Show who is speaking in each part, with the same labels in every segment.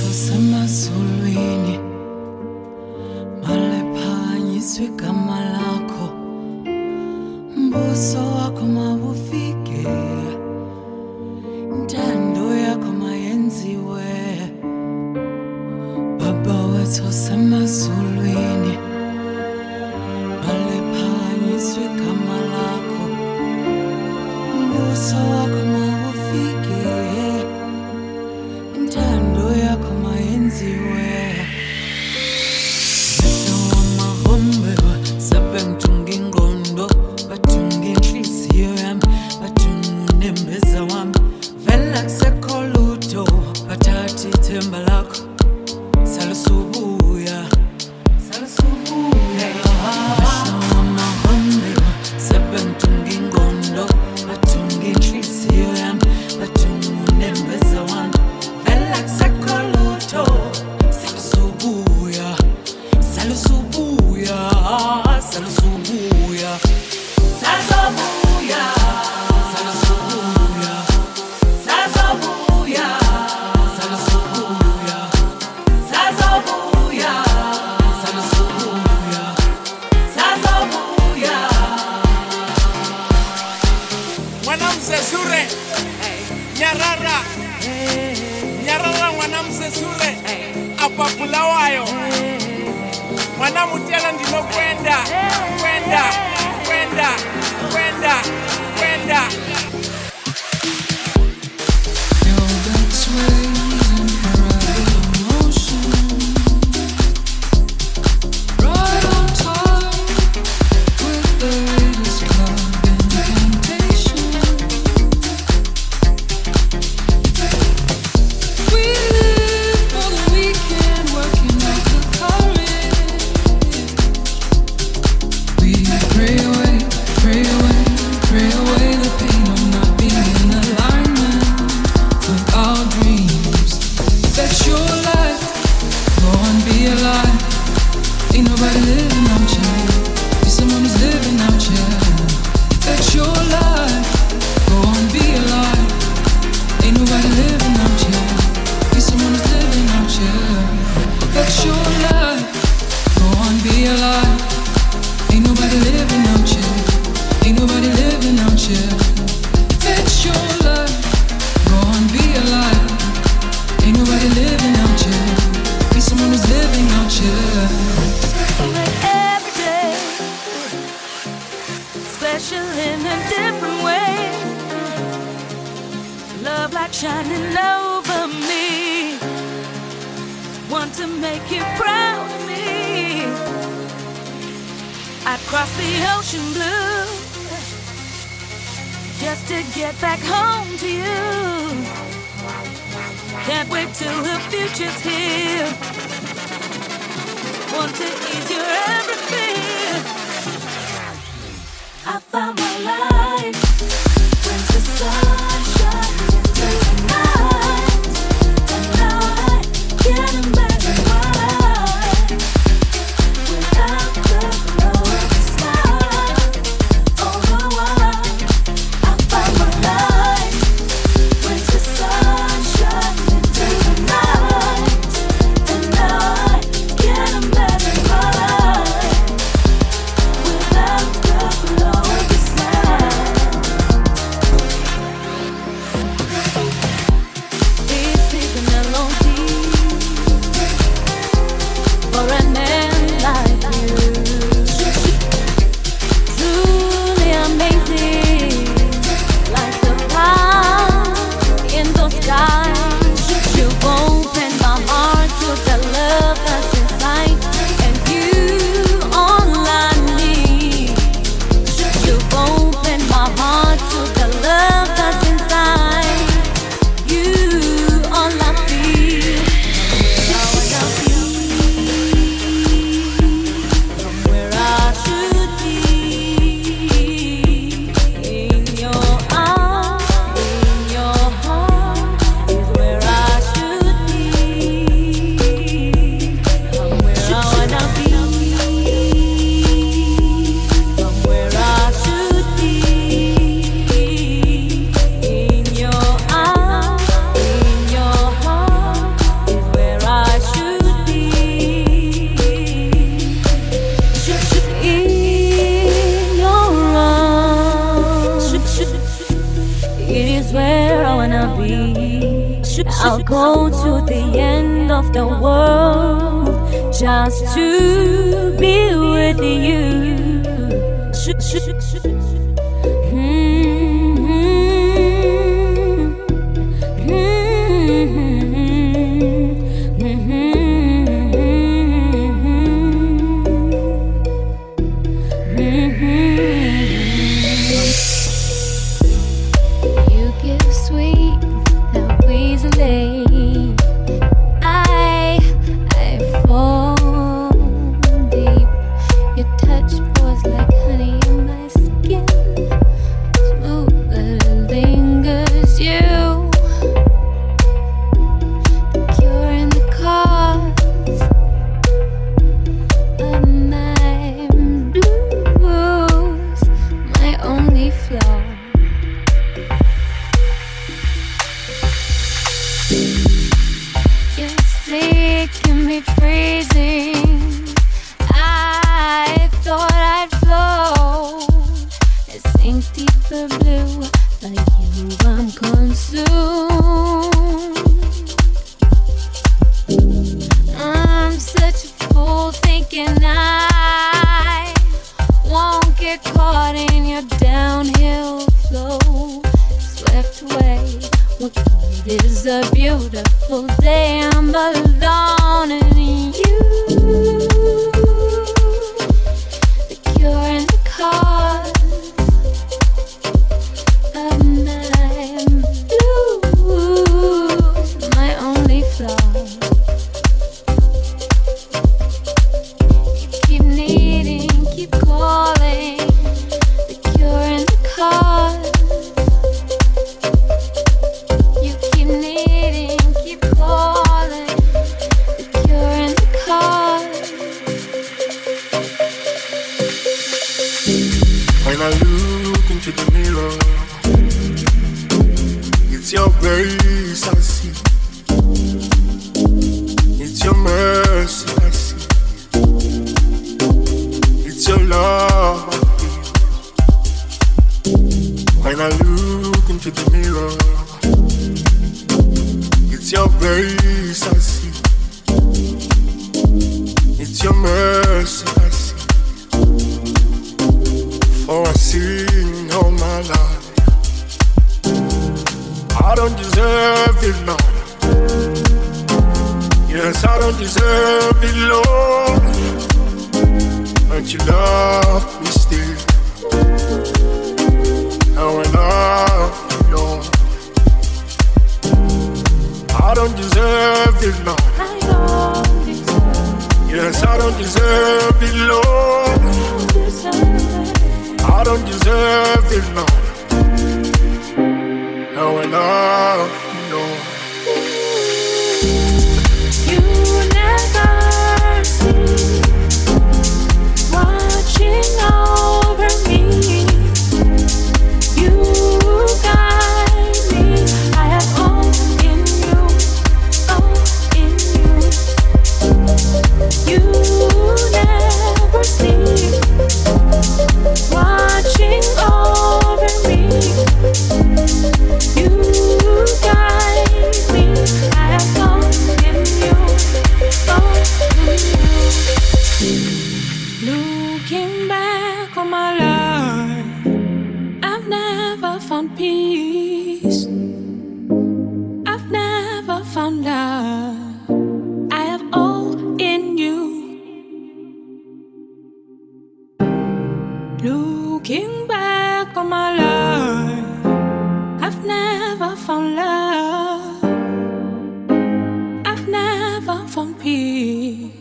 Speaker 1: wethu semazulwini malephanyiswe igama lakho mbuso alive.
Speaker 2: It is where I wanna be. I'll go to the end of the world just to be with you. your
Speaker 3: mercy. For I've seen all my life. I don't deserve it, Lord. Yes, I don't deserve it, Lord.
Speaker 4: free.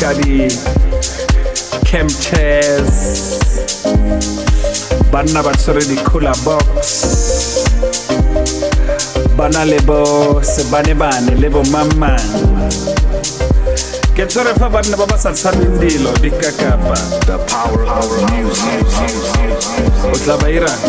Speaker 4: Fatshe ka di camp chairs banna ba tshwere di-cooler box. Ba na le bo sebanebane le bo mamang ke tshwere fa banna ba ba sa tshameng dilo di kakapa
Speaker 3: The power of music.
Speaker 4: o tla ba irang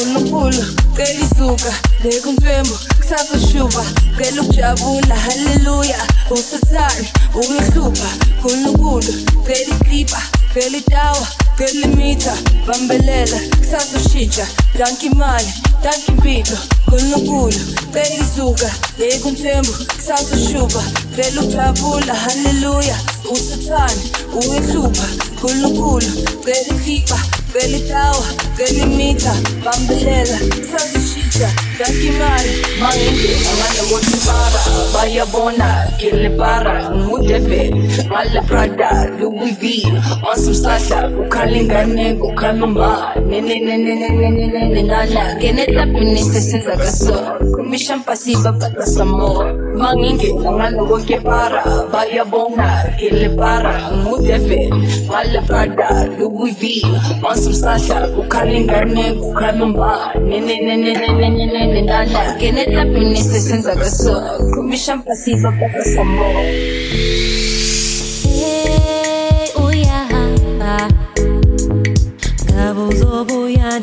Speaker 5: unonkulu cela isuka ngeke umthembu kusasa shuba cela ukujabula haleluya usathane uyahlupha unonkulu cela iklipa cela idawa cela imitha bambelela kusasa ushintsha danki imali danki impilo unonkulu cela isuka ngeke umthembu kusasa shuba cela ukujabula haleluya usathane uyahlupha unonkulu cela iklipa Gönitawa, gönimita, bambelela, sazishita,
Speaker 6: takimari Mangi, amana bona, kile para, ngudebe, mala prada, Louis V Masum sasa, ukalingane, ukalumba, nene nene nene nene nene nana Geneta piniste sinza kaso, kumishambasiba pata samora Mangingi, amana bona, kile para, ngudebe, mala prada, Louis V some sasha, ukalingane, ukaluma, nene nene nene nene nene nana, kene tapiniste sinza kaso, kumisha mpasiba pata
Speaker 2: uyahamba ngabe uzobuya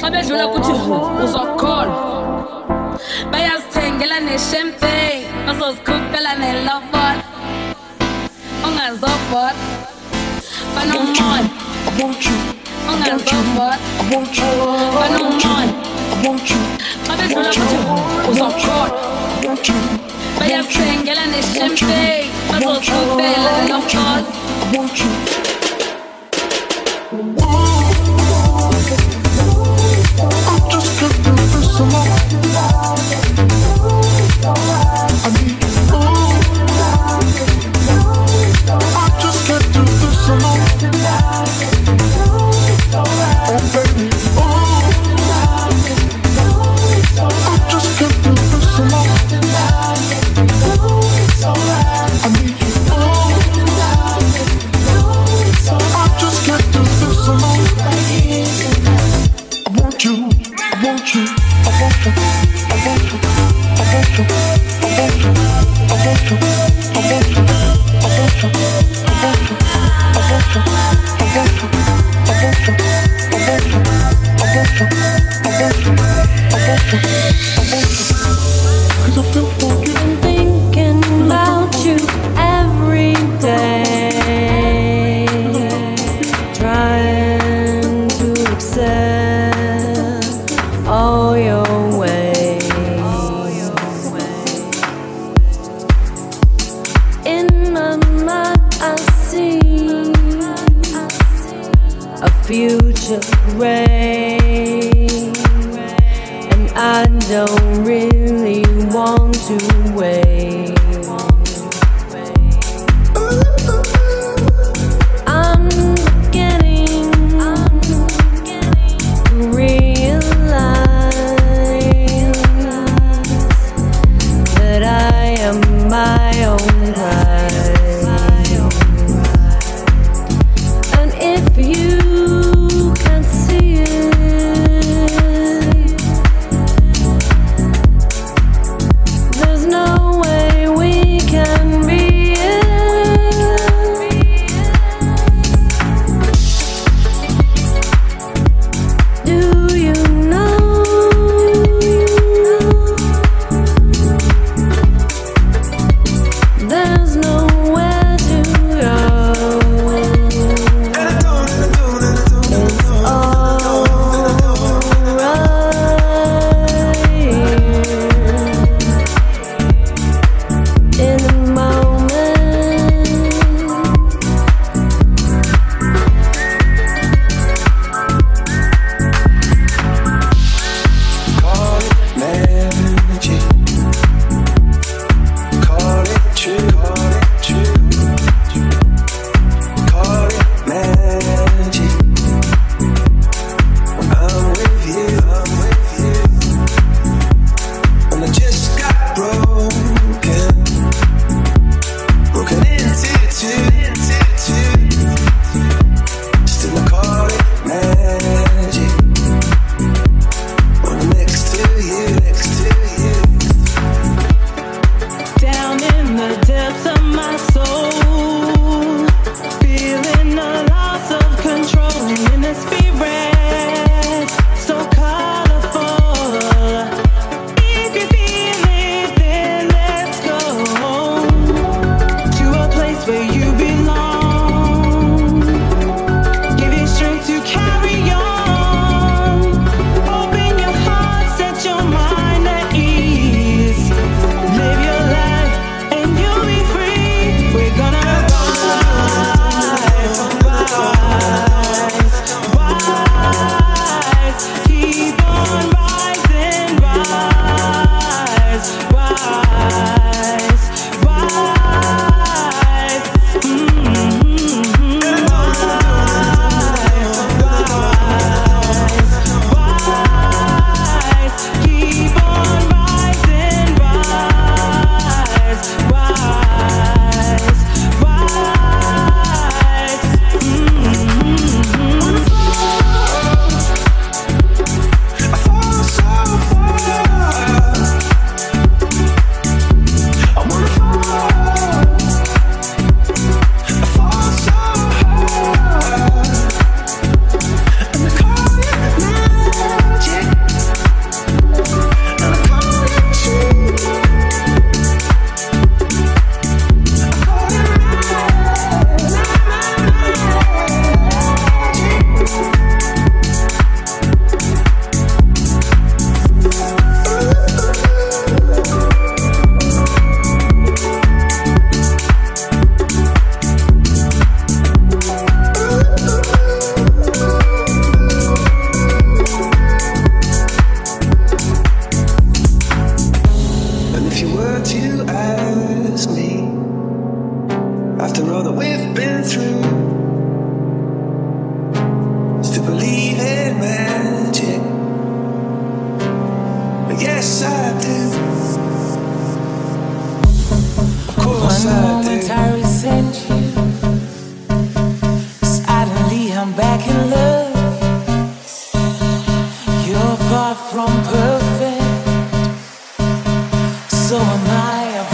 Speaker 7: xa bedlula kuthi uzokholwa bayazithengela neshampane bazozikhuphela nelobola
Speaker 3: ongazobhota banomona
Speaker 7: xa bedlula kuthi uzokholwa bayazithengela neshampane bazozikhuphela nelobola
Speaker 8: gray, and I don't really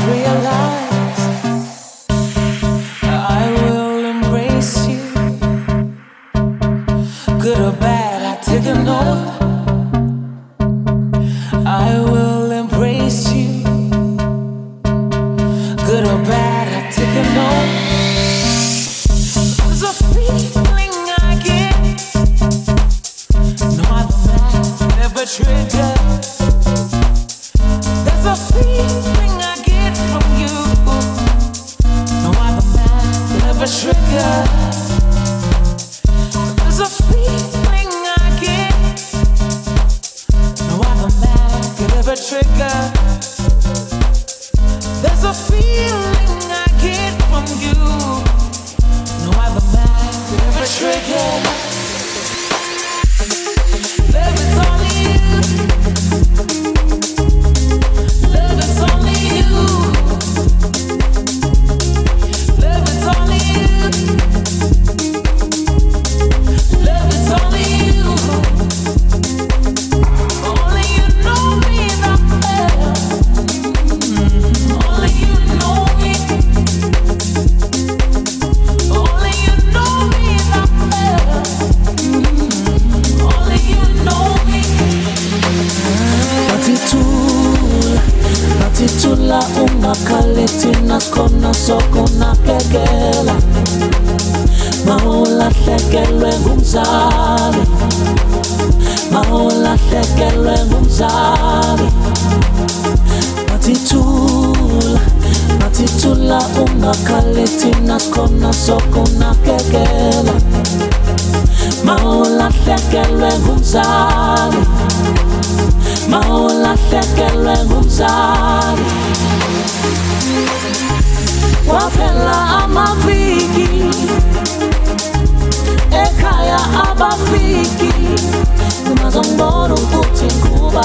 Speaker 8: realize
Speaker 9: Batitula, batitula ungakhalethi nakhona sokunakekela Mawulahlekelwe ngumzali Mawulahlekelwe ngumzali Kwaphela amaviki Ekhaya abafiki Ungazongibona ukuthi ngiqhuba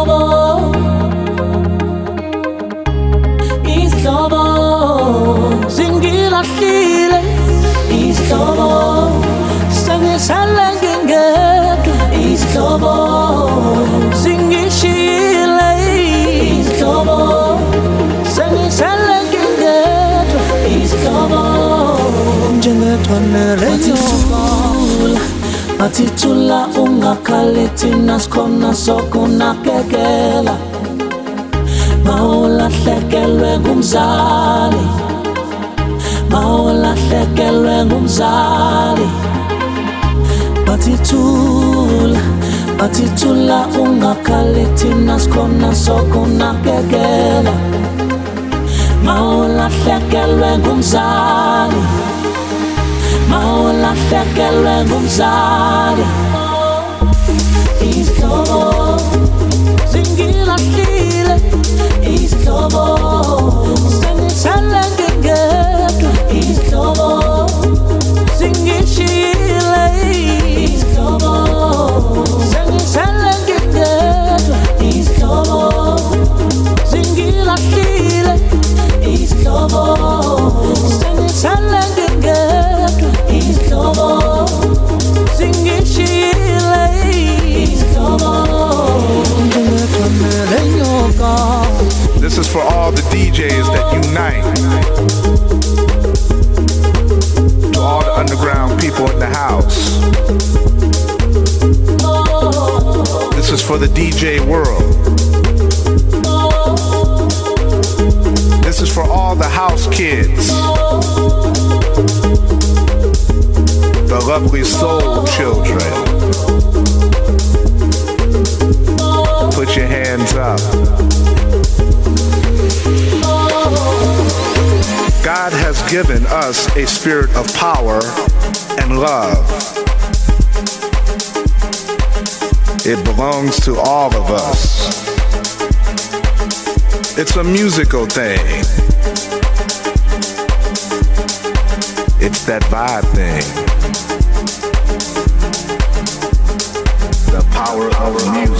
Speaker 9: Izihlobo Izihlobo Izihlobo Zingilahlile Izihlobo Batithula ungakhalethi nasikhona sokunakekela Mawulahlekelwe ngumzali. Mawulahlekelwe ngumzali. Batithula Batithula ungakhalethi nasikhona sokunakekela Mawulahlekelwe ngumzali. Mawulahlekelwe ngumzali Izihlobo Zingilahlile Izihlobo
Speaker 10: for all the DJs that unite. To all the underground people in the house. This is for the DJ world. This is for all the house kids. The lovely soul us a spirit of power and love. It belongs to all of us. It's a musical thing.
Speaker 2: It's that vibe thing. The power of music.